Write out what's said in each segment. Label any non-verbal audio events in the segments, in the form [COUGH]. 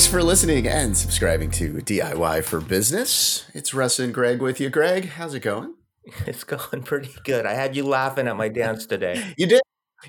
Thanks for listening and subscribing to DIY for Business. It's Russ and Greg with you. Greg, how's it going? [LAUGHS] It's going pretty good. I had you laughing at my dance today. [LAUGHS] You did.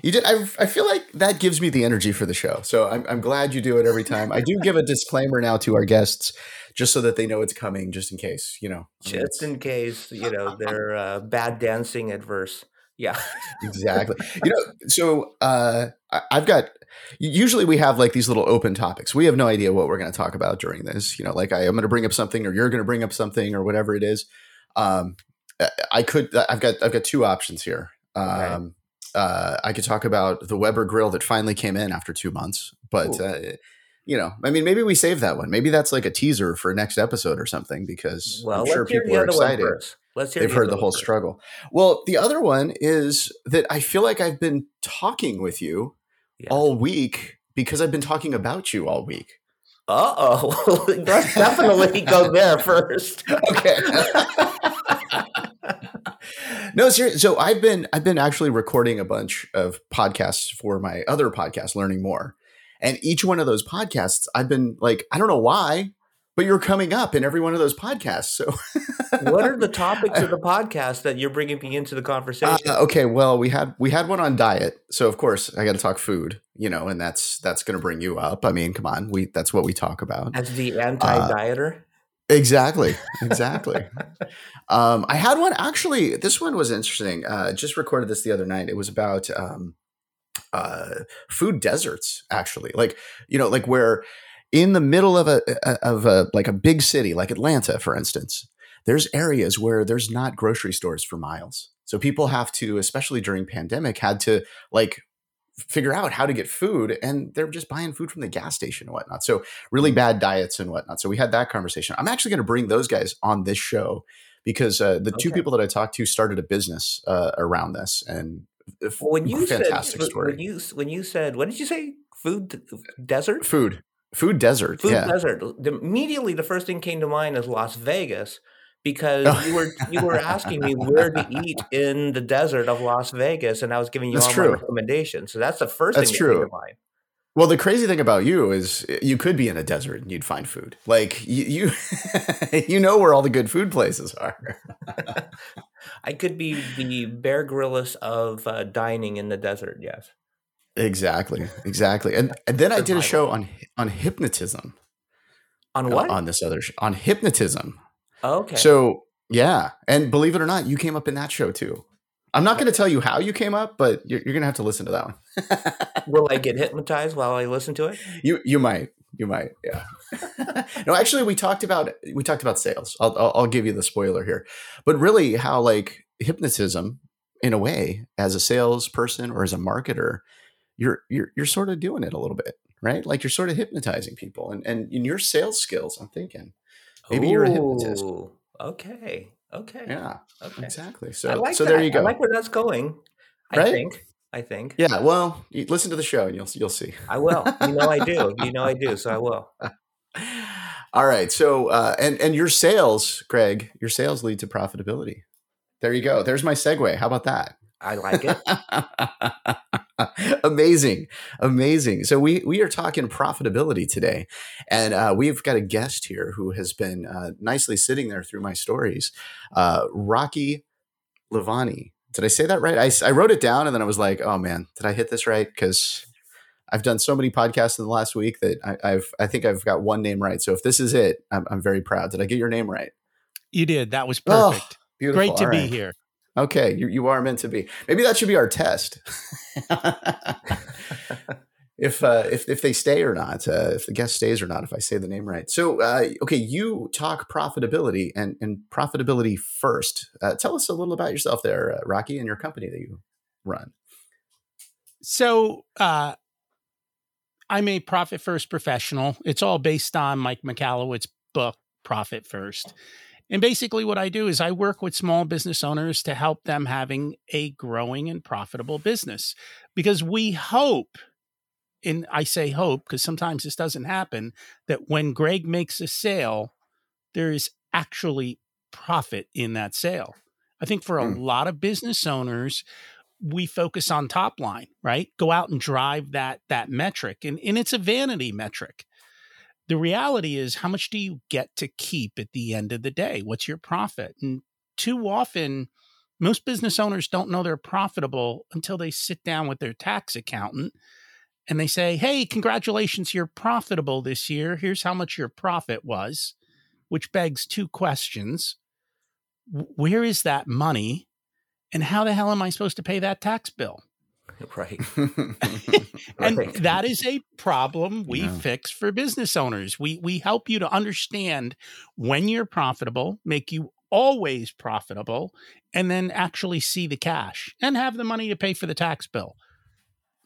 You did. I, I feel like that gives me the energy for the show. So I'm, I'm glad you do it every time. I do give a disclaimer now to our guests just so that they know it's coming, just in case, you know. I mean, just in case, you know, they're uh, bad dancing adverse. Yeah. [LAUGHS] exactly. You know, so uh, I've got usually we have like these little open topics. We have no idea what we're going to talk about during this. You know, like I, am going to bring up something, or you're going to bring up something, or whatever it is. Um, I could. I've got. I've got two options here. Um, okay. uh, I could talk about the Weber grill that finally came in after two months, but uh, you know, I mean, maybe we save that one. Maybe that's like a teaser for next episode or something because well, I'm sure people are excited. Let's hear They've the heard the whole first. struggle. Well, the other one is that I feel like I've been talking with you yeah. all week because I've been talking about you all week. Uh oh. Let's [LAUGHS] definitely go there first. Okay. no, seriously. So I've been I've been actually recording a bunch of podcasts for my other podcast, Learning More. And each one of those podcasts, I've been like, I don't know why, but you're coming up in every one of those podcasts. So, [LAUGHS] what are the topics of the podcast that you're bringing me into the conversation? Uh, okay, well, we had we had one on diet, so of course I got to talk food, you know, and that's that's going to bring you up. I mean, come on, we that's what we talk about as the anti-dieter. Uh, exactly, exactly. [LAUGHS] um, I had one actually. This one was interesting. Uh, just recorded this the other night. It was about um, uh, food deserts, actually, like you know, like where in the middle of a of a like a big city like Atlanta, for instance, there's areas where there's not grocery stores for miles. So people have to, especially during pandemic, had to like figure out how to get food and they're just buying food from the gas station and whatnot. So really bad diets and whatnot. So we had that conversation. I'm actually going to bring those guys on this show because uh, the okay. two people that I talked to started a business uh, around this and when you fantastic said, story. When you when you said what did you say? Food desert? Food. Food desert. Food yeah. desert. Immediately, the first thing came to mind is Las Vegas because oh. you were you were asking me where to eat in the desert of Las Vegas, and I was giving you that's all true. my recommendations. So that's the first that's thing true. that. Well, the crazy thing about you is eh, you could be in a desert and you'd find food. Like you, you, [LAUGHS] you know where all the good food places are. [LAUGHS] I could be the Bear Grylls of uh, dining in the desert. Yes. Exactly. Exactly. And, and then I did a show on on hypnotism. On what? On this other show, on hypnotism. Oh, okay. So yeah, and believe it or not, you came up in that show too. I'm not going to tell you how you came up, but you're, you're going to have to listen to that one. [LAUGHS] [LAUGHS] Will I get hypnotized while I listen to it? You you might you might yeah. [LAUGHS] no, actually, we talked about we talked about sales. I'll, I'll I'll give you the spoiler here, but really, how like hypnotism, in a way, as a salesperson or as a marketer, you're you're you're sort of doing it a little bit, right? Like you're sort of hypnotizing people, and and in your sales skills, I'm thinking maybe Ooh, you're a hypnotist. Okay. Okay. Yeah. Okay. Exactly. So like so that. there you go. I like where that's going. I right? think. I think. Yeah. Well, listen to the show and you'll you'll see. I will. You know I do. You know I do. So I will. [LAUGHS] All right. So uh, and and your sales, Greg, your sales lead to profitability. There you go. There's my segue. How about that? I like it. [LAUGHS] amazing, amazing. So we we are talking profitability today, and uh, we've got a guest here who has been uh, nicely sitting there through my stories. Uh, Rocky Lalvani. Did I say that right? I, I wrote it down and then I was like, oh man, did I hit this right? Because I've done so many podcasts in the last week that I, have I think I've got one name right. So if this is it, I'm, I'm very proud. Did I get your name right? You did. That was oh, perfect. Oh, Great to All be right. here. Okay, you, you are meant to be. Maybe that should be our test. [LAUGHS] if uh, if if they stay or not, uh, if the guest stays or not, if I say the name right. So, uh, okay, you talk profitability and and profitability first. Uh, tell us a little about yourself, there, uh, Rocky, and your company that you run. So, uh, I'm a profit first professional. It's all based on Mike Michalowicz's book, Profit First. And basically, what I do is I work with small business owners to help them having a growing and profitable business because we hope, and I say hope because sometimes this doesn't happen, that when Greg makes a sale, there is actually profit in that sale. I think for a mm. lot of business owners, we focus on top line, right? Go out and drive that that metric, and and it's a vanity metric the reality is, how much do you get to keep at the end of the day? What's your profit? And too often, most business owners don't know they're profitable until they sit down with their tax accountant and they say, Hey, congratulations, you're profitable this year. Here's how much your profit was, which begs two questions Where is that money? And how the hell am I supposed to pay that tax bill? [LAUGHS] Right. [LAUGHS] and right. that is a problem we yeah. fix for business owners. We we help you to understand when you're profitable, make you always profitable, and then actually see the cash and have the money to pay for the tax bill.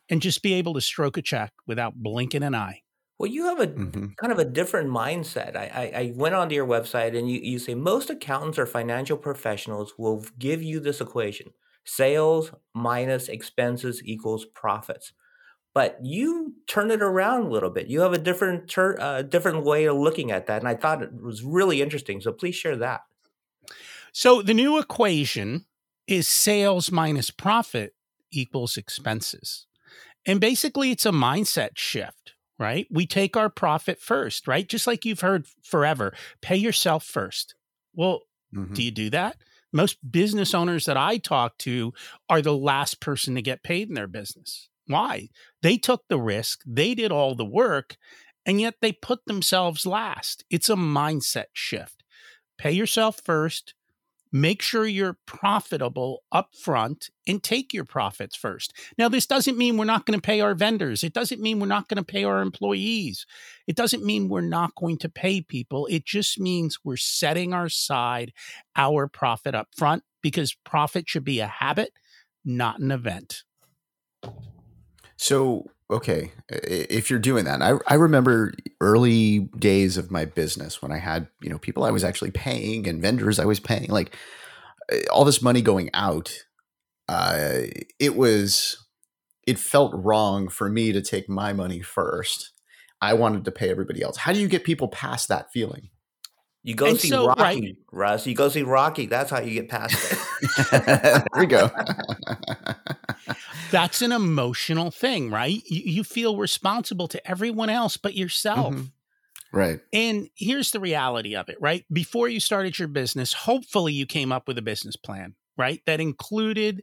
And just be able to stroke a check without blinking an eye. Well, you have a mm-hmm. kind of a different mindset. I, I, I, went onto your website and you, you say most accountants or financial professionals will give you this equation sales minus expenses equals profits. But you turn it around a little bit. You have a different ter- uh, different way of looking at that, and I thought it was really interesting. So please share that. So the new equation is sales minus profit equals expenses. And basically, it's a mindset shift, right? We take our profit first, right? Just like you've heard forever pay yourself first. Well, mm-hmm. do you do that? Most business owners that I talk to are the last person to get paid in their business. Why? They took the risk, they did all the work, and yet they put themselves last. It's a mindset shift. Pay yourself first, make sure you're profitable up front and take your profits first. Now, this doesn't mean we're not going to pay our vendors. It doesn't mean we're not going to pay our employees. It doesn't mean we're not going to pay people. It just means we're setting our side our profit up front because profit should be a habit, not an event. So, okay, if you're doing that, I, I remember early days of my business when I had, you know, people I was actually paying and vendors I was paying, like eh, all this money going out. Uh, it was, it felt wrong for me to take my money first. I wanted to pay everybody else. How do you get people past that feeling? You go and see so, Rocky, right. Russ. You go see Rocky. That's how you get past it. [LAUGHS] there we go. [LAUGHS] [LAUGHS] That's an emotional thing, right? You, you, feel responsible to everyone else but yourself. Mm-hmm. Right. And here's the reality of it, right? Before you started your business, hopefully you came up with a business plan, right? That included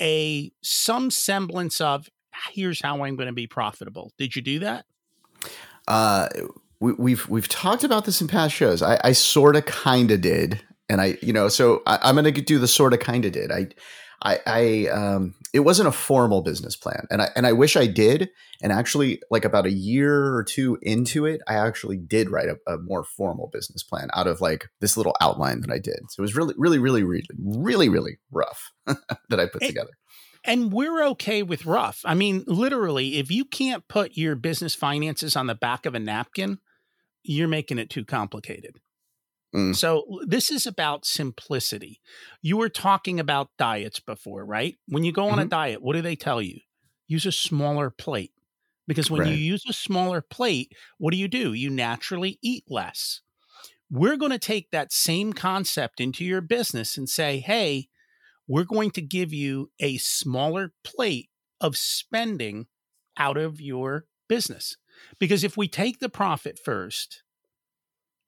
a some semblance of here's how I'm going to be profitable. Did you do that? Uh we, we've we've talked about this in past shows. I, I sort of kind of did, and I you know so I, am going to do the sort of kind of did. I I, I um it wasn't a formal business plan, and I and I wish I did. And actually, like about a year or two into it, I actually did write a, a more formal business plan out of like this little outline that I did. So it was really really really really really really rough [LAUGHS] that I put together. And we're okay with rough. I mean, literally, if you can't put your business finances on the back of a napkin, you're making it too complicated. Mm. So this is about simplicity. You were talking about diets before, right? When you go on mm-hmm. a diet, what do they tell you? Use a smaller plate. Because when right. you use a smaller plate, what do you do? You naturally eat less. We're going to take that same concept into your business and say, hey, we're going to give you a smaller plate of spending out of your business. Because if we take the profit first,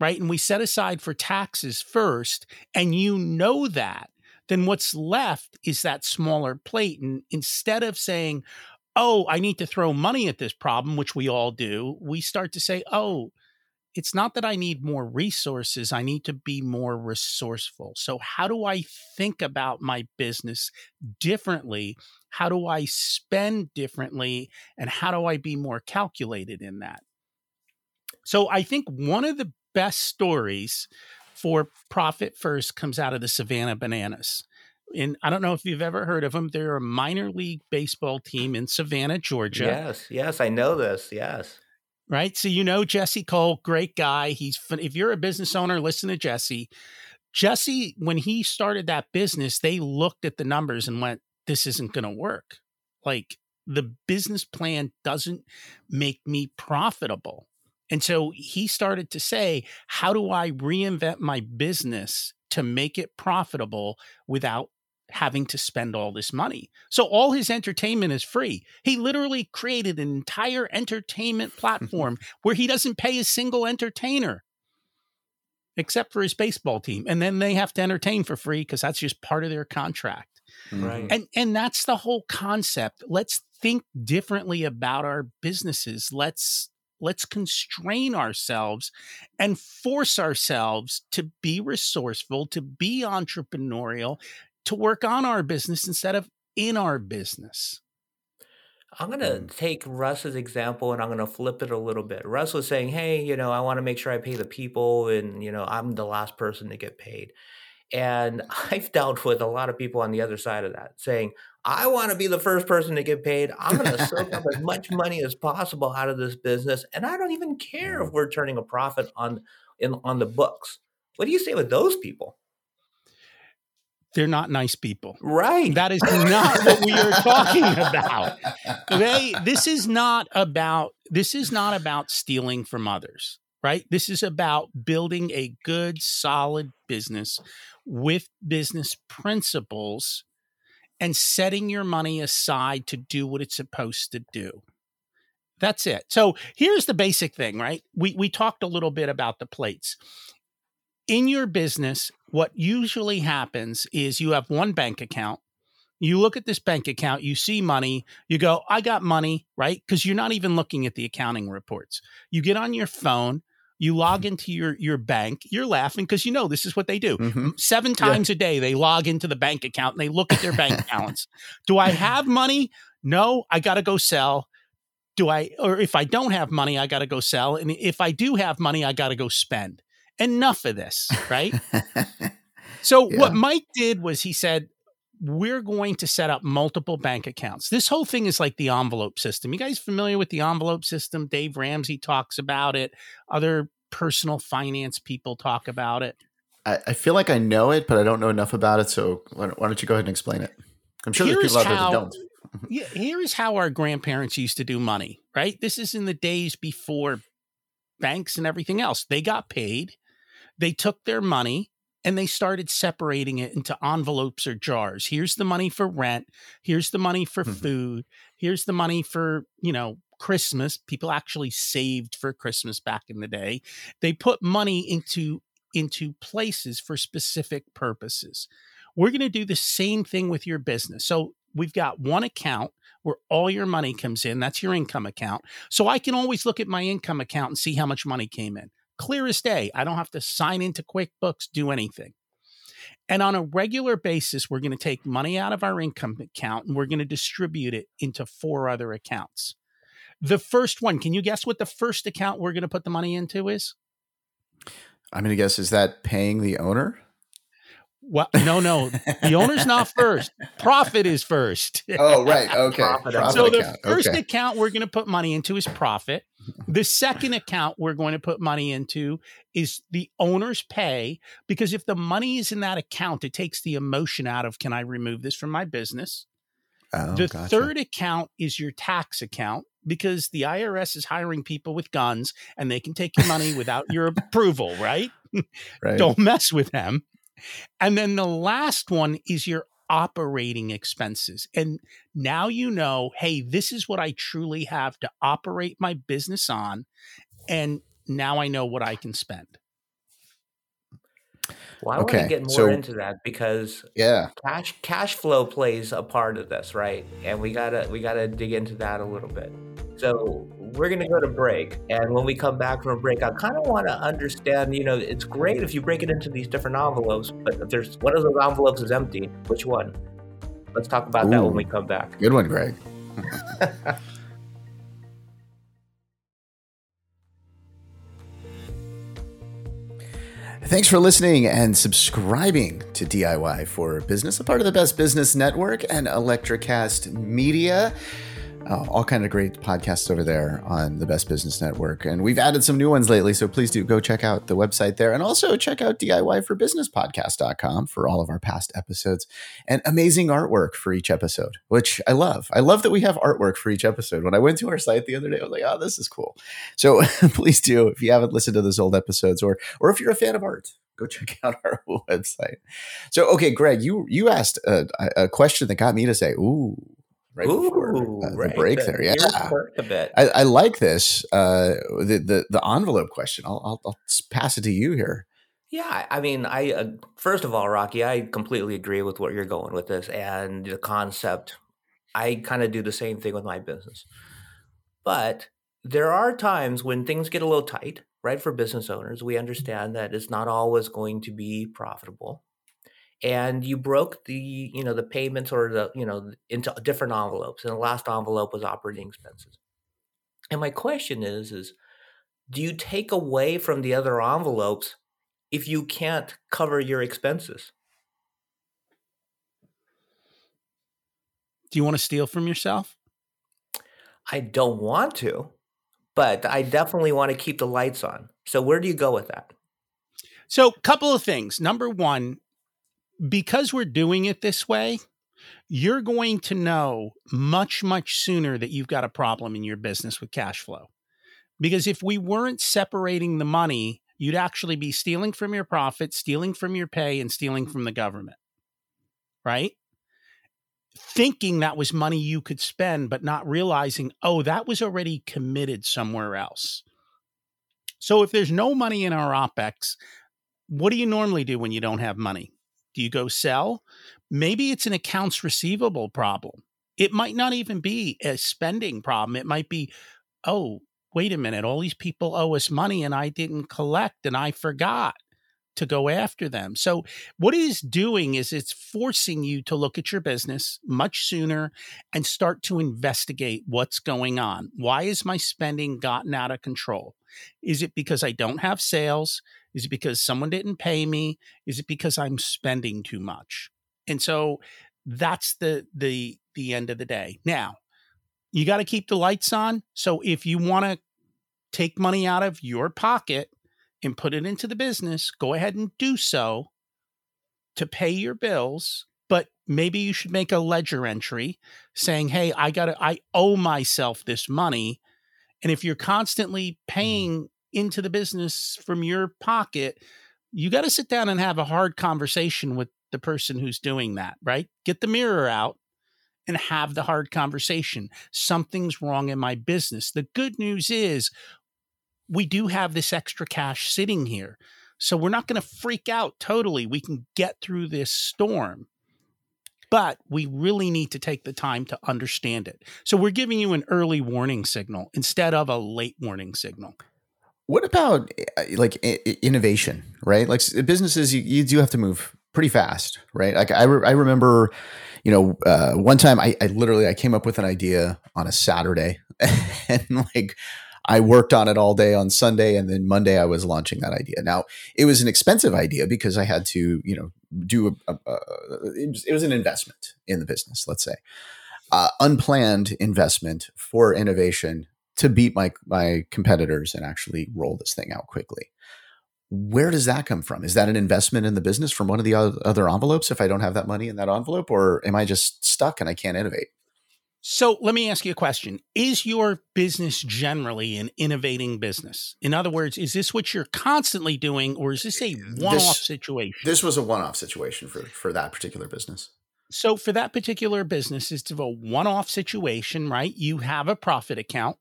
right, and we set aside for taxes first, and you know that, then what's left is that smaller plate. And instead of saying, oh, I need to throw money at this problem, which we all do, we start to say, oh, it's not that I need more resources, I need to be more resourceful. So, how do I think about my business differently? How do I spend differently? And how do I be more calculated in that? So, I think one of the best stories for Profit First comes out of the Savannah Bananas. And I don't know if you've ever heard of them. They're a minor league baseball team in Savannah, Georgia. Yes, yes, I know this. Yes right? So you know Jesse Cole, great guy. He's if you're a business owner, listen to Jesse. Jesse, when he started that business, they looked at the numbers and went, "This isn't going to work. Like the business plan doesn't make me profitable." And so he started to say, "How do I reinvent my business to make it profitable without having to spend all this money. So all his entertainment is free. He literally created an entire entertainment [LAUGHS] platform where he doesn't pay a single entertainer except for his baseball team. And then they have to entertain for free because that's just part of their contract. Mm-hmm. Right. And and that's the whole concept. Let's think differently about our businesses. Let's let's constrain ourselves and force ourselves to be resourceful, to be entrepreneurial, to work on our business instead of in our business. I'm going to mm. take Russ's example and I'm going to flip it a little bit. Russ was saying, Hey, you know, I want to make sure I pay the people and, you know, I'm the last person to get paid. And [LAUGHS] I've dealt with a lot of people on the other side of that saying, I want to be the first person to get paid. I'm going to soak up as much [LAUGHS] money as possible out of this business. And I don't even care if mm. we're turning a profit on, in, on the books. What do you say with those people? they're not nice people. Right. That is not what we are talking about. [LAUGHS] Okay. This is not about this is not about stealing from others, right? This is about building a good, solid business with business principles and setting your money aside to do what it's supposed to do. That's it. So here's the basic thing, right? We we talked a little bit about the plates. In your business, what usually happens is you have one bank account. You look at this bank account, you see money, you go, I got money, right? Because you're not even looking at the accounting reports. You get on your phone, you log mm-hmm. into your your bank you're laughing because you know this is what they do mm-hmm. seven times yeah. a day they log into the bank account and they look at their bank [LAUGHS] balance do i have money no i gotta go sell do i or if i don't have money i gotta go sell and if i do have money i gotta go spend enough of this, right? [LAUGHS] so yeah. what Mike did was he said, we're going to set up multiple bank accounts. This whole thing is like the envelope system. You guys familiar with the envelope system? Dave Ramsey talks about it. Other personal finance people talk about it. I, I feel like I know it, but I don't know enough about it. So why don't, why don't you go ahead and explain it? I'm sure Here's there's people out there that don't. [LAUGHS] yeah, here is how our grandparents used to do money, right? This is in the days before banks and everything else. They got paid they took their money and they started separating it into envelopes or jars. Here's the money for rent. Here's the money for mm-hmm. food. Here's the money for, you know, Christmas. People actually saved for Christmas back in the day. They put money into into places for specific purposes. We're going to do the same thing with your business. So we've got one account where all your money comes in. That's your income account. So I can always look at my income account and see how much money came in clear as day. I don't have to sign into QuickBooks, do anything. And on a regular basis, we're going to take money out of our income account and we're going to distribute it into four other accounts. The first one, can you guess what the first account we're going to put the money into is? I'm going to guess, is that paying the owner? Well, no, no. The owner's not first. Profit is first. [LAUGHS] Oh, right. [LAUGHS] Okay. Profit so the account. first okay. account we're going to put money into is profit. The second account we're going to put money into is the owner's pay because if the money is in that account, it takes the emotion out of can I remove this from my business? Oh, the gotcha. third account is your tax account because the IRS is hiring people with guns and they can take your money without your approval, right? [LAUGHS] right? Don't mess with them. And then the last one is your operating expenses. And now you know, hey, this is what I truly have to operate my business on. And now I know what I can spend. Well, I okay. want to get more so, into that because yeah, cash cash flow plays a part of this, right? And we gotta we gotta dig into that a little bit. So we're going to go to break. And when we come back from a break, I kind of want to understand, you know, it's great if you break it into these different envelopes, but if there's one of those envelopes is empty, which one? Let's talk about Ooh, that when we come back. Good one, Greg. [LAUGHS] Thanks for listening and subscribing to DIY for Business, a part of the Best Business Network and Electrocast Media uh, all kind of great podcasts over there on the Best Business Network. And we've added some new ones lately. So please do go check out the website there. And also check out DIYforBusinessPodcast.com for all of our past episodes and amazing artwork for each episode, which I love. I love that we have artwork for each episode. When I went to our site the other day, I was like, oh, this is cool. So [LAUGHS] please do, if you haven't listened to those old episodes or, or if you're a fan of art, go check [LAUGHS] out our website. So, okay, Greg, you you asked a, a question that got me to say, "Ooh." Right Ooh, before uh, the right. break The there, yeah. a bit. I, I like this. Uh, the the the envelope question. I'll, I'll I'll pass it to you here. Yeah, I I mean, I uh, first of all, Rocky, I completely agree with what you're going with this and the concept. I kind of do the same thing with my business. But there are times when things get a little tight, right? For business owners, we understand that it's not always going to be profitable. And you broke the, you know, the payments or the, you know, into different envelopes. And the last envelope was operating expenses. And my question is, is do you take away from the other envelopes if you can't cover your expenses? Do you want to steal from yourself? I don't want to, but I definitely want to keep the lights on. So where do you go with that? So, couple of things. Number one, because we're doing it this way, you're going to know much, much sooner that you've got a problem in your business with cash flow. Because if we weren't separating the money, you'd actually be stealing from your profit, stealing from your pay, and stealing from the government. Right? Thinking that was money you could spend, but not realizing, oh, that was already committed somewhere else. So if there's no money in our OPEX, what do you normally do when you don't have money? Do you go sell? Maybe it's an accounts receivable problem. It might not even be a spending problem. It might be, oh, wait a minute, all these people owe us money and I didn't collect and I forgot to go after them. So, what it is doing is it's forcing you to look at your business much sooner and start to investigate what's going on. Why is my spending gotten out of control? Is it because I don't have sales? Is it because someone didn't pay me? Is it because I'm spending too much? And so that's the the the end of the day. Now, you got to keep the lights on. So if you want to take money out of your pocket and put it into the business, go ahead and do so to pay your bills. But maybe you should make a ledger entry saying, "Hey, I got to I owe myself this money." And if you're constantly mm. paying into the business from your pocket, you got to sit down and have a hard conversation with the person who's doing that, right? Get the mirror out and have the hard conversation. Something's wrong in my business. The good news is we do have this extra cash sitting here. So we're not going to freak out totally. We can get through this storm. But we really need to take the time to understand it. So we're giving you an early warning signal instead of a late warning signal. What about uh, like i- i- innovation, right? Like businesses, you, you do have to move pretty fast, right? Like I, re- I remember, you know, uh, one time I, I literally I came up with an idea on a Saturday, [LAUGHS] and like I worked on it all day on Sunday, and then Monday I was launching that idea. Now it was an expensive idea because I had to, you know, do a, a, a it, was, it was an investment in the business, let's say, uh, unplanned investment for innovation to beat my my competitors and actually roll this thing out quickly. Where does that come from? Is that an investment in the business from one of the other envelopes if I don't have that money in that envelope or am I just stuck and I can't innovate? So let me ask you a question. Is your business generally an innovating business? In other words, is this what you're constantly doing or is this a eh, eh, one off situation? This was a one-off situation for for that particular business. So for that particular business, it's a one-off situation, right? You have a profit account.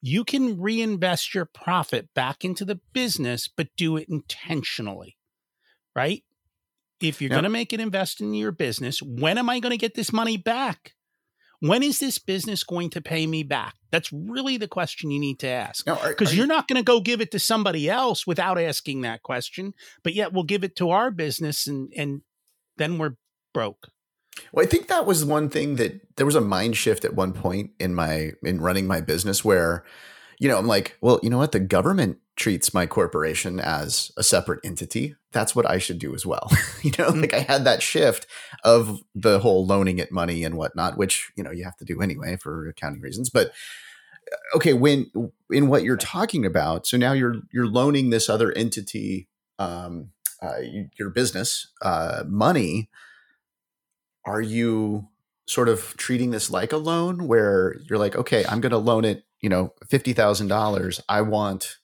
You can reinvest your profit back into the business, but do it intentionally, right? If you're Yep. going to make an invest in your business, when am I going to get this money back? When is this business going to pay me back? That's really the question you need to ask. Because you're not going to go give it to somebody else without asking that question, but yet we'll give it to our business and and then we're broke. Well, I think that was one thing that there was a mind shift at one point in my in running my business where, you know, I'm like, well, you know what? The government treats my corporation as a separate entity. That's what I should do as well. [LAUGHS] you know, like I had that shift of the whole loaning it money and whatnot, which you know you have to do anyway for accounting reasons. But uh, okay, when in what you're talking about, so now you're you're loaning this other entity, um, uh, your business, uh, money are you sort of treating this like a loan where you're like, okay, I'm going to loan it, you know, $50,000. I want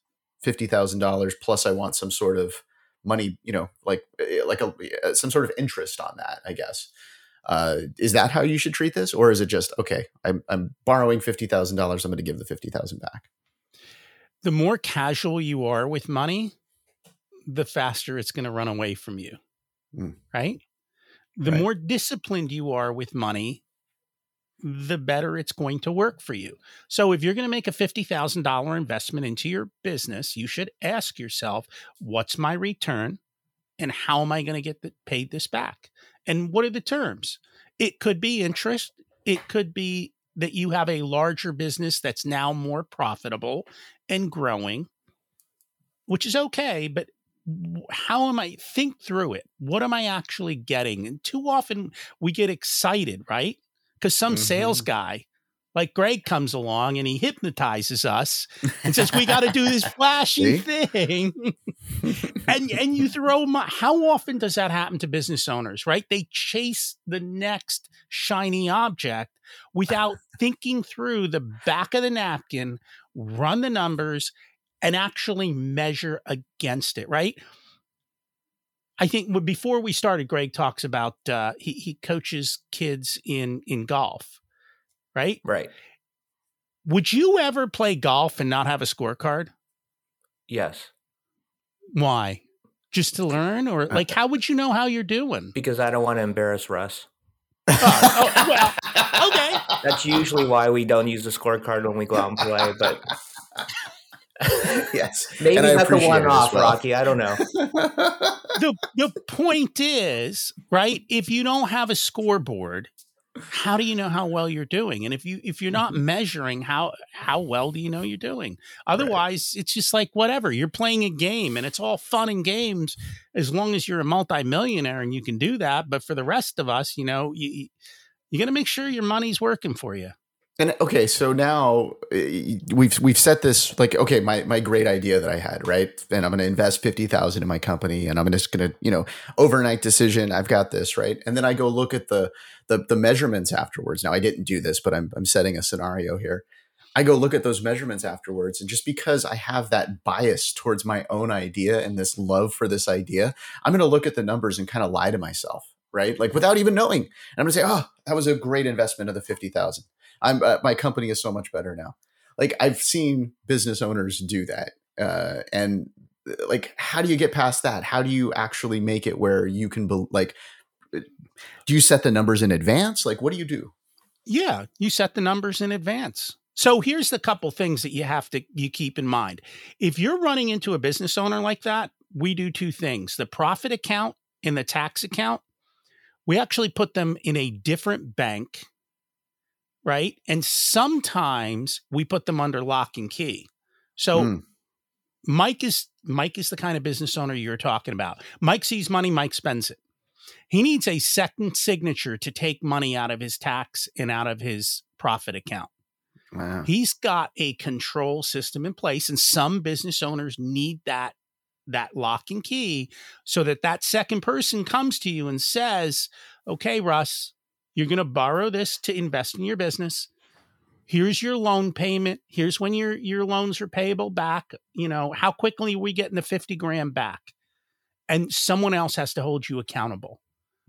$50,000 plus I want some sort of money, you know, like eh, like a eh, some sort of interest on that, I guess. Uh, is that how you should treat this, or is it just okay? I'm I'm borrowing fifty thousand dollars. I'm going to give the fifty thousand back. The more casual you are with money, the faster it's going to run away from you. Mm. Right. The right. more disciplined you are with money, the better it's going to work for you. So if you're going to make a $50,000 investment into your business, you should ask yourself, what's my return and how am I going to get the, paid this back? And what are the terms? It could be interest, it could be that you have a larger business that's now more profitable and growing, which is okay, but how am I think through it? What am I actually getting? And too often we get excited, right? Because some mm-hmm. sales guy like Greg comes along and he hypnotizes us and says, "We got to do this [LAUGHS] flashy thing," [LAUGHS] and and you throw my. How often does that happen to business owners? Right? They chase the next shiny object without [LAUGHS] thinking through the back of the napkin, run the numbers, and actually measure against it. Right? I think before we started, Greg talks about uh, he he coaches kids in in golf, right? Right. Would you ever play golf and not have a scorecard? Yes. Why? Just to learn, or uh, like, how would you know how you're doing? Because I don't want to embarrass Russ. oh, oh, well, okay. That's usually why we don't use the scorecard when we go out and play. But [LAUGHS] [LAUGHS] yes. Maybe that's a one off, well. Rocky. I don't know. [LAUGHS] the the point is, right? If you don't have a scoreboard, how do you know how well you're doing? And if you if you're not mm-hmm. measuring how how well do you know you're doing? Otherwise, right. it's just like whatever. You're playing a game and it's all fun and games as long as you're a multimillionaire and you can do that. But for the rest of us, you know, you you got to make sure your money's working for you. And okay, so now eh, we've we've set this like okay, my my great idea that I had, right? And I'm going to invest 50,000 in my company and I'm just going to, you know, overnight decision, I've got this, right? And then I go look at the the the measurements afterwards. Now I didn't do this, but I'm I'm setting a scenario here. I go look at those measurements afterwards and just because I have that bias towards my own idea and this love for this idea, I'm going to look at the numbers and kind of lie to myself, right? Like without even knowing. And I'm going to say, "Oh, that was a great investment of the 50,000." I'm uh, my company is so much better now. Like I've seen business owners do that, uh, and uh, like how do you get past that? How do you actually make it where you can be, like? Uh, do you set the numbers in advance? Like, what do you do? Yeah, you set the numbers in advance. So here's the couple things that you have to you keep in mind. If you're running into a business owner like that, we do two things. The profit account and the tax account, we actually put them in a different bank right? And sometimes we put them under lock and key. So mm. Mike is Mike is the kind of business owner you're talking about. Mike sees money, Mike spends it. He needs a second signature to take money out of his tax and out of his profit account. Wow. He's got a control system in place and some business owners need that that lock and key so that that second person comes to you and says, "Okay, Russ, you're going to borrow this to invest in your business. Here's your loan payment. Here's when your your loans are payable back. You know, how quickly are we getting the 50 grand back? And someone else has to hold you accountable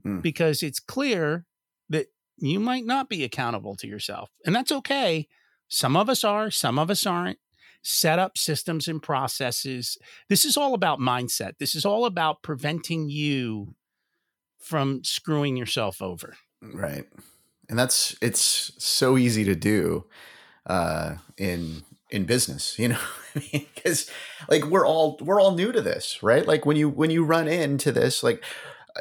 mm. because it's clear that you might not be accountable to yourself. And that's okay. Some of us are, some of us aren't. Set up systems and processes. This is all about mindset. This is all about preventing you from screwing yourself over. Right. And that's it's so easy to do uh in in business, [LAUGHS] you know, because like we're all we're all new to this, right? Like when you when you run into this, like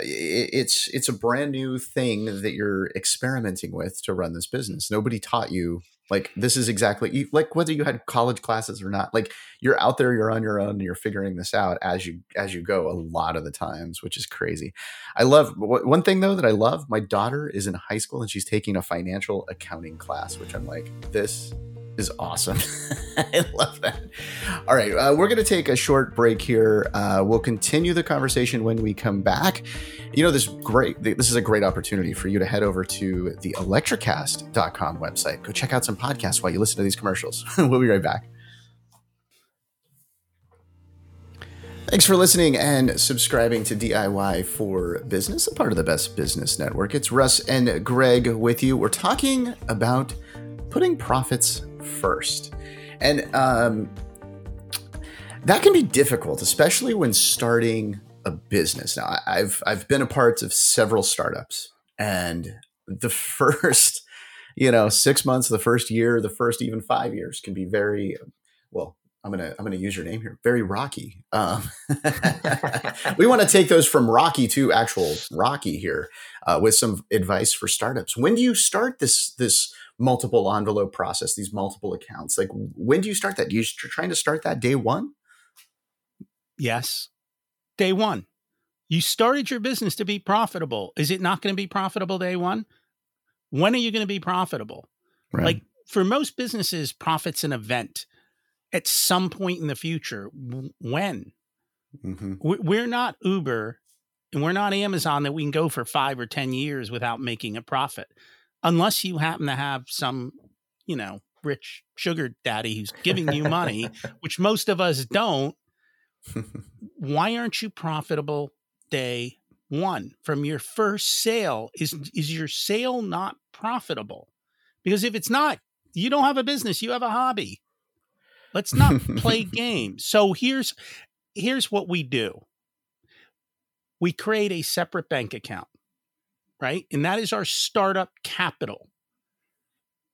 it's it's a brand new thing that you're experimenting with to run this business. Nobody taught you like this is exactly like whether you had college classes or not. Like you're out there, you're on your own, and you're figuring this out as you as you go. A lot of the times, which is crazy. I love one thing though that I love. My daughter is in high school and she's taking a financial accounting class, which I'm like, this is awesome. [LAUGHS] I love that. All right, uh, we're going to take a short break here. Uh, we'll continue the conversation when we come back. You know, this great. This is a great opportunity for you to head over to the electricast.com website. Go check out some podcasts while you listen to these commercials. [LAUGHS] we'll be right back. Thanks for listening and subscribing to DIY for Business, a part of the Best Business Network. It's Russ and Greg with you. We're talking about putting profits first. And um, that can be difficult, especially when starting a business. Now, I've I've been a part of several startups, and the [LAUGHS] first, you know, six months, the first year, the first even five years can be very well I'm gonna I'm gonna use your name here. Very rocky. Um, [LAUGHS] we want to take those from rocky to actual rocky here uh, with some advice for startups. When do you start this this multiple envelope process? These multiple accounts. Like when do you start that? Do you trying to start that day one? Yes, day one. You started your business to be profitable. Is it not going to be profitable day one? When are you going to be profitable? Right. Like for most businesses, profit's an event at some point in the future. When? Mm-hmm. We're not Uber and we're not Amazon that we can go for five or 10 years without making a profit, unless you happen to have some, you know, rich sugar daddy who's giving you money, [LAUGHS] which most of us don't. [LAUGHS] Why aren't you profitable day one from your first sale? Is, is your sale not profitable? Because if it's not, you don't have a business, you have a hobby. Let's not play [LAUGHS] games. So here's here's what we do. We create a separate bank account, right? And that is our startup capital.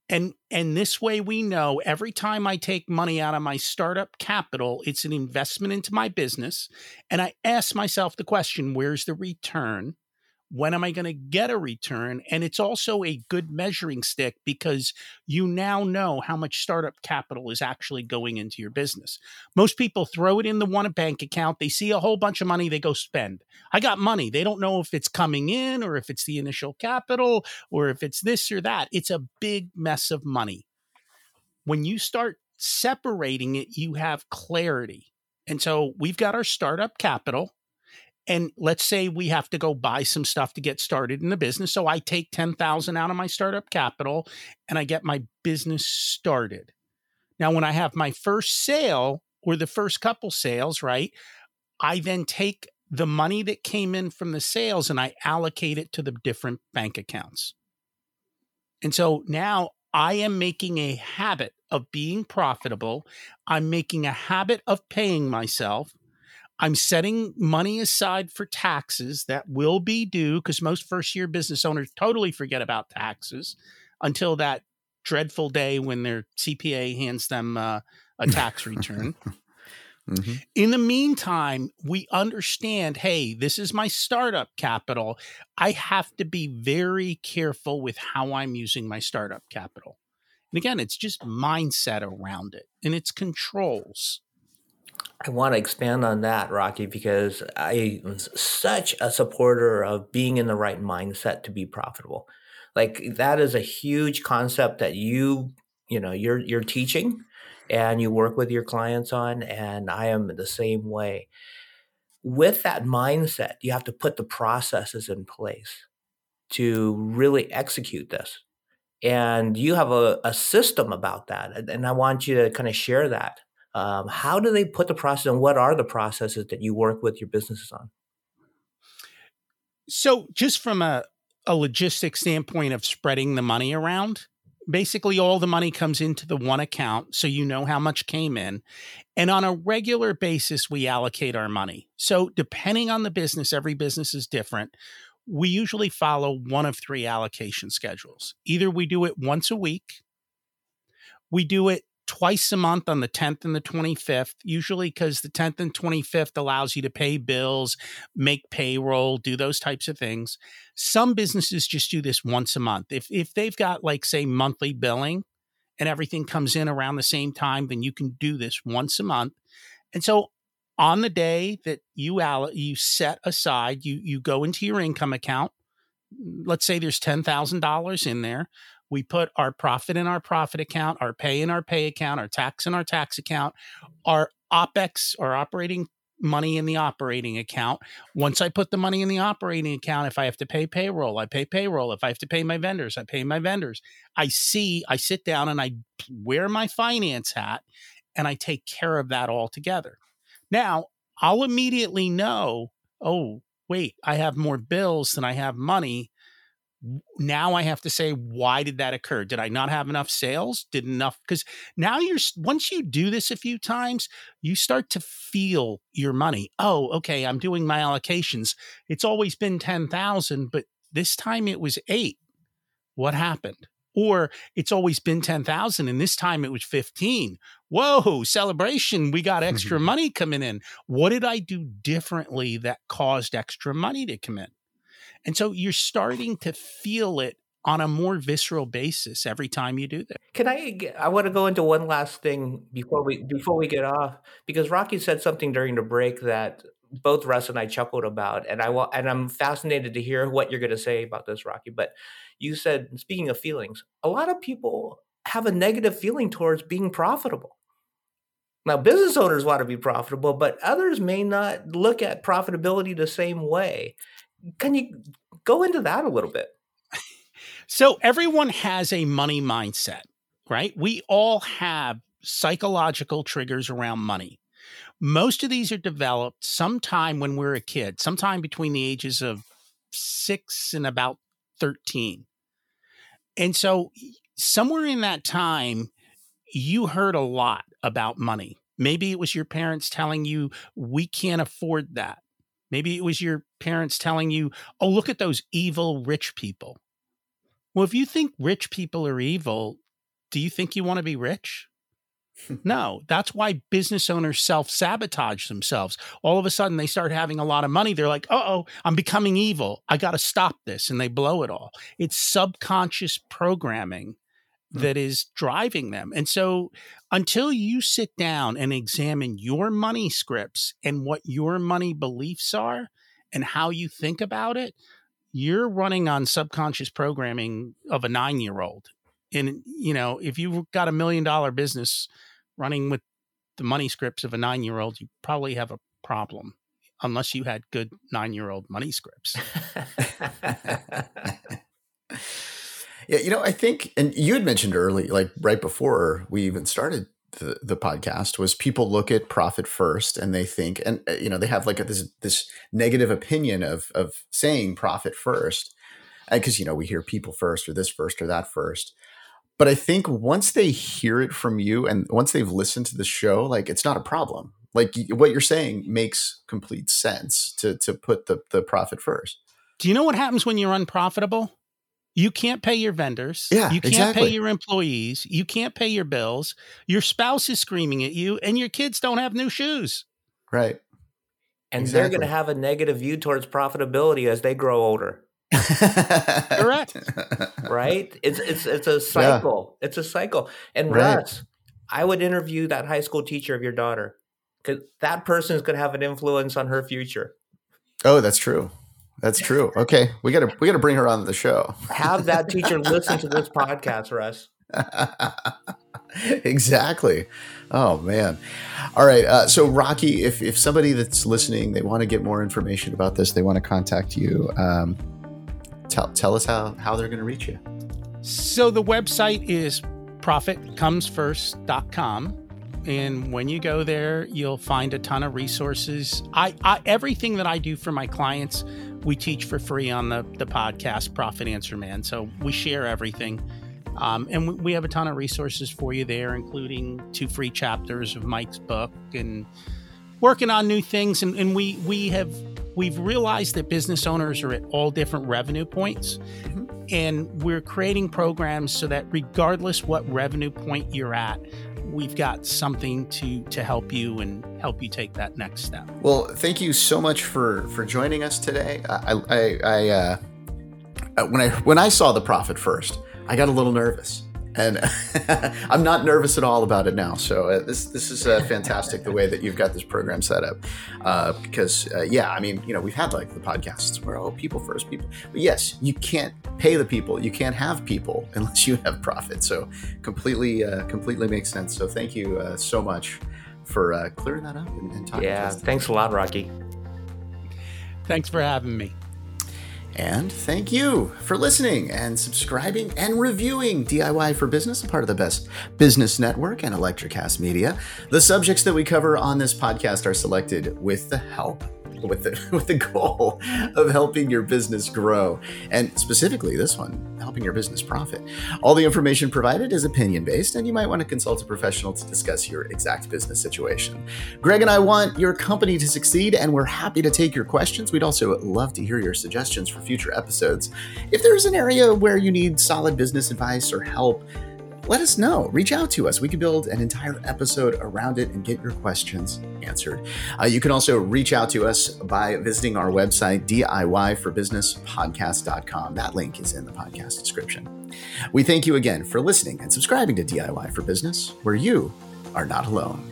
And and this way we know every time I take money out of my startup capital, it's an investment into my business. And I ask myself the question, where's the return? When am I going to get a return? And it's also a good measuring stick because you now know how much startup capital is actually going into your business. Most people throw it in the one bank account, they see a whole bunch of money, they go spend. I got money. They don't know if it's coming in or if it's the initial capital or if it's this or that. It's a big mess of money. When you start separating it, you have clarity. And so we've got our startup capital and let's say we have to go buy some stuff to get started in the business so i take 10,000 out of my startup capital and i get my business started. Now when i have my first sale or the first couple sales right i then take the money that came in from the sales and i allocate it to the different bank accounts. And so now i am making a habit of being profitable. I'm making a habit of paying myself I'm setting money aside for taxes that will be due because most first year business owners totally forget about taxes until that dreadful day when their CPA hands them uh, a tax return. [LAUGHS] Mm-hmm. In the meantime, we understand hey, this is my startup capital. I have to be very careful with how I'm using my startup capital. And again, it's just mindset around it and it's controls. I want to expand on that, Rocky, because I am such a supporter of being in the right mindset to be profitable. Like that is a huge concept that you, you know, you're you're teaching and you work with your clients on and I am the same way. With that mindset, you have to put the processes in place to really execute this. And you have a, a system about that. And I want you to kind of share that um, how do they put the process and what are the processes that you work with your businesses on? So, just from a, a logistic standpoint of spreading the money around, basically all the money comes into the one account so you know how much came in and on a regular basis we allocate our money so depending on the business every business is different we usually follow one of three allocation schedules either we do it once a week we do it twice a month on the 10th and the 25th, usually because the 10th and 25th allows you to pay bills, make payroll, do those types of things. Some businesses just do this once a month. If, if they've got, like, say, monthly billing and everything comes in around the same time, then you can do this once a month. And so on the day that you all, you set aside, you you go into your income account. Let's say there's ten thousand dollars in there we put our profit in our profit account, our pay in our pay account, our tax in our tax account, our OPEX our operating money in the operating account. Once I put the money in the operating account, if I have to pay payroll, I pay payroll. If I have to pay my vendors, I pay my vendors. I see, I sit down and I wear my finance hat and I take care of that all together. Now, I'll immediately know, oh, wait, I have more bills than I have money. Now I have to say, why did that occur? Did I not have enough sales? Did enough? Because now you're, once you do this a few times, you start to feel your money. Oh, okay, I'm doing my allocations. It's always been 10,000, but this time it was eight. What happened? Or it's always been 10,000 and this time it was 15. Whoa, celebration. We got extra [LAUGHS] money coming in. What did I do differently that caused extra money to come in? And so you're starting to feel it on a more visceral basis every time you do that. Can I I want to go into one last thing before we before we get off because Rocky said something during the break that both Russ and I chuckled about and I want and I'm fascinated to hear what you're going to say about this Rocky but you said, speaking of feelings, a lot of people have a negative feeling towards being profitable. Now, business owners want to be profitable, but others may not look at profitability the same way. Can you go into that a little bit? So, everyone has a money mindset, right? We all have psychological triggers around money. Most of these are developed sometime when we're a kid, sometime between the ages of six and about 13. And so, somewhere in that time, you heard a lot about money. Maybe it was your parents telling you, we can't afford that. Maybe it was your parents telling you, oh, look at those evil rich people. Well, if you think rich people are evil, do you think you want to be rich? [LAUGHS] no, that's why business owners self sabotage themselves. All of a sudden, they start having a lot of money. They're like, oh, oh, I'm becoming evil. I got to stop this. And they blow it all. It's subconscious programming. Hmm. that is driving them. And so, until you sit down and examine your money scripts and what your money beliefs are and how you think about it, you're running on subconscious programming of a nine year old. And, you know, if you've got a million dollar business, running with the money scripts of a nine year old, you probably have a problem unless you had good nine year old money scripts. [LAUGHS] [LAUGHS] yeah, you know, I think, and you had mentioned early, like right before we even started the, the podcast, was people look at profit first and they think, and uh, you know, they have like a, this this negative opinion of of saying profit first, because you know we hear people first or this first or that first but I think once they hear it from you and once they've listened to the show, like it's not a problem. Like what you're saying makes complete sense to to put the the profit first. Do you know what happens when you're unprofitable? You can't pay your vendors. Yeah, you can't exactly. pay your employees. You can't pay your bills. Your spouse is screaming at you, and your kids don't have new shoes. Right. And exactly. they're going to have a negative view towards profitability as they grow older. Correct. [LAUGHS] right? It's it's it's a cycle. Yeah. It's a cycle. And right. Russ, I would interview that high school teacher of your daughter because that person is going to have an influence on her future. Oh, that's true. That's true. Okay, we gotta we gotta bring her on the show. Have that teacher [LAUGHS] listen to this podcast, Russ. [LAUGHS] exactly. Oh man. All right. Uh, so Rocky, if if somebody that's listening, they want to get more information about this, they want to contact you. Um, tell, tell us how, how they're going to reach you. So the website is profitcomesfirst.com. And when you go there, you'll find a ton of resources. I, I everything that I do for my clients, we teach for free on the, the podcast Profit Answer Man. So we share everything. Um, and we have a ton of resources for you there, including two free chapters of Mike's book and working on new things. And, and we we have we've realized that business owners are at all different revenue points. Mm-hmm. And we're creating programs so that regardless what revenue point you're at, we've got something to to help you and help you take that next step. Well, thank you so much for for joining us today. I I, I uh, when I when I saw the profit first, I got a little nervous and [LAUGHS] I'm not nervous at all about it now. So uh, this this is uh, fantastic the way that you've got this program set up, uh, because uh, yeah, I mean you know we've had like the podcasts where oh people first people, but yes you can't pay the people, you can't have people [LAUGHS] unless you have profit. So completely uh, completely makes sense. So thank you uh, so much for clearing that up and, and talking. Yeah, thanks a lot, Rocky. Thanks for having me. And thank you for listening and subscribing and reviewing DIY for Business, a part of the best business network and Electrocast Media. The subjects that we cover on this podcast are selected with the help with the [LAUGHS] with the goal of helping your business grow. And specifically this one helping your business profit. All the information provided is opinion based and you might want to consult a professional to discuss your exact business situation. Greg and i want your company to succeed and we're happy to take your questions. We'd also love to hear your suggestions for future episodes. If there's an area where you need solid business advice or help let us know. Reach out to us. We can build an entire episode around it and get your questions answered. Uh, you can also reach out to us by visiting our website, DIYforbusinesspodcast.com. That link is in the podcast description. We thank you again for listening and subscribing to DIY for Business, where you are not alone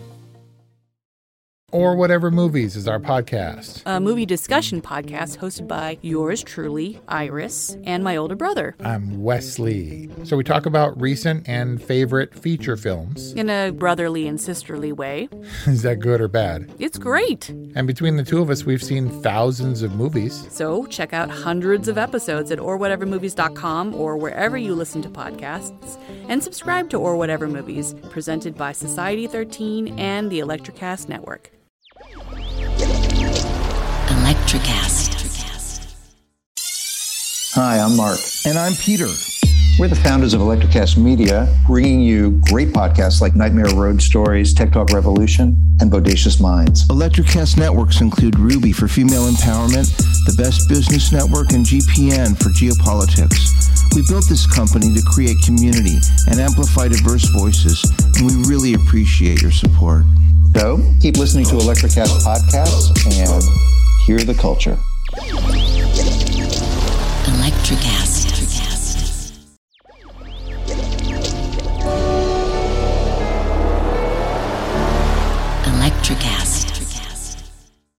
or Whatever Movies is our podcast. A movie discussion podcast hosted by yours truly, Iris, and my older brother. I'm Wesley. So we talk about recent and favorite feature films. In a brotherly and sisterly way. [LAUGHS] is that good or bad? It's great. And between the two of us, we've seen thousands of movies. So check out hundreds of episodes at orwhatevermovies.com or wherever you listen to podcasts. And subscribe to Or Whatever Movies, presented by Society 13 and the Electrocast Network. Electrocast. Hi, I'm Mark. And I'm Peter. We're the founders of Electrocast Media, bringing you great podcasts like Nightmare Road Stories, Tech Talk Revolution, and Bodacious Minds. Electrocast networks include Ruby for female empowerment, the Best Business Network, and GPN for geopolitics. We built this company to create community and amplify diverse voices, and we really appreciate your support. So keep listening to Electrocast podcasts and hear the culture. Electrocast. Electrocast.